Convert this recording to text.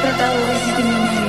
tratado de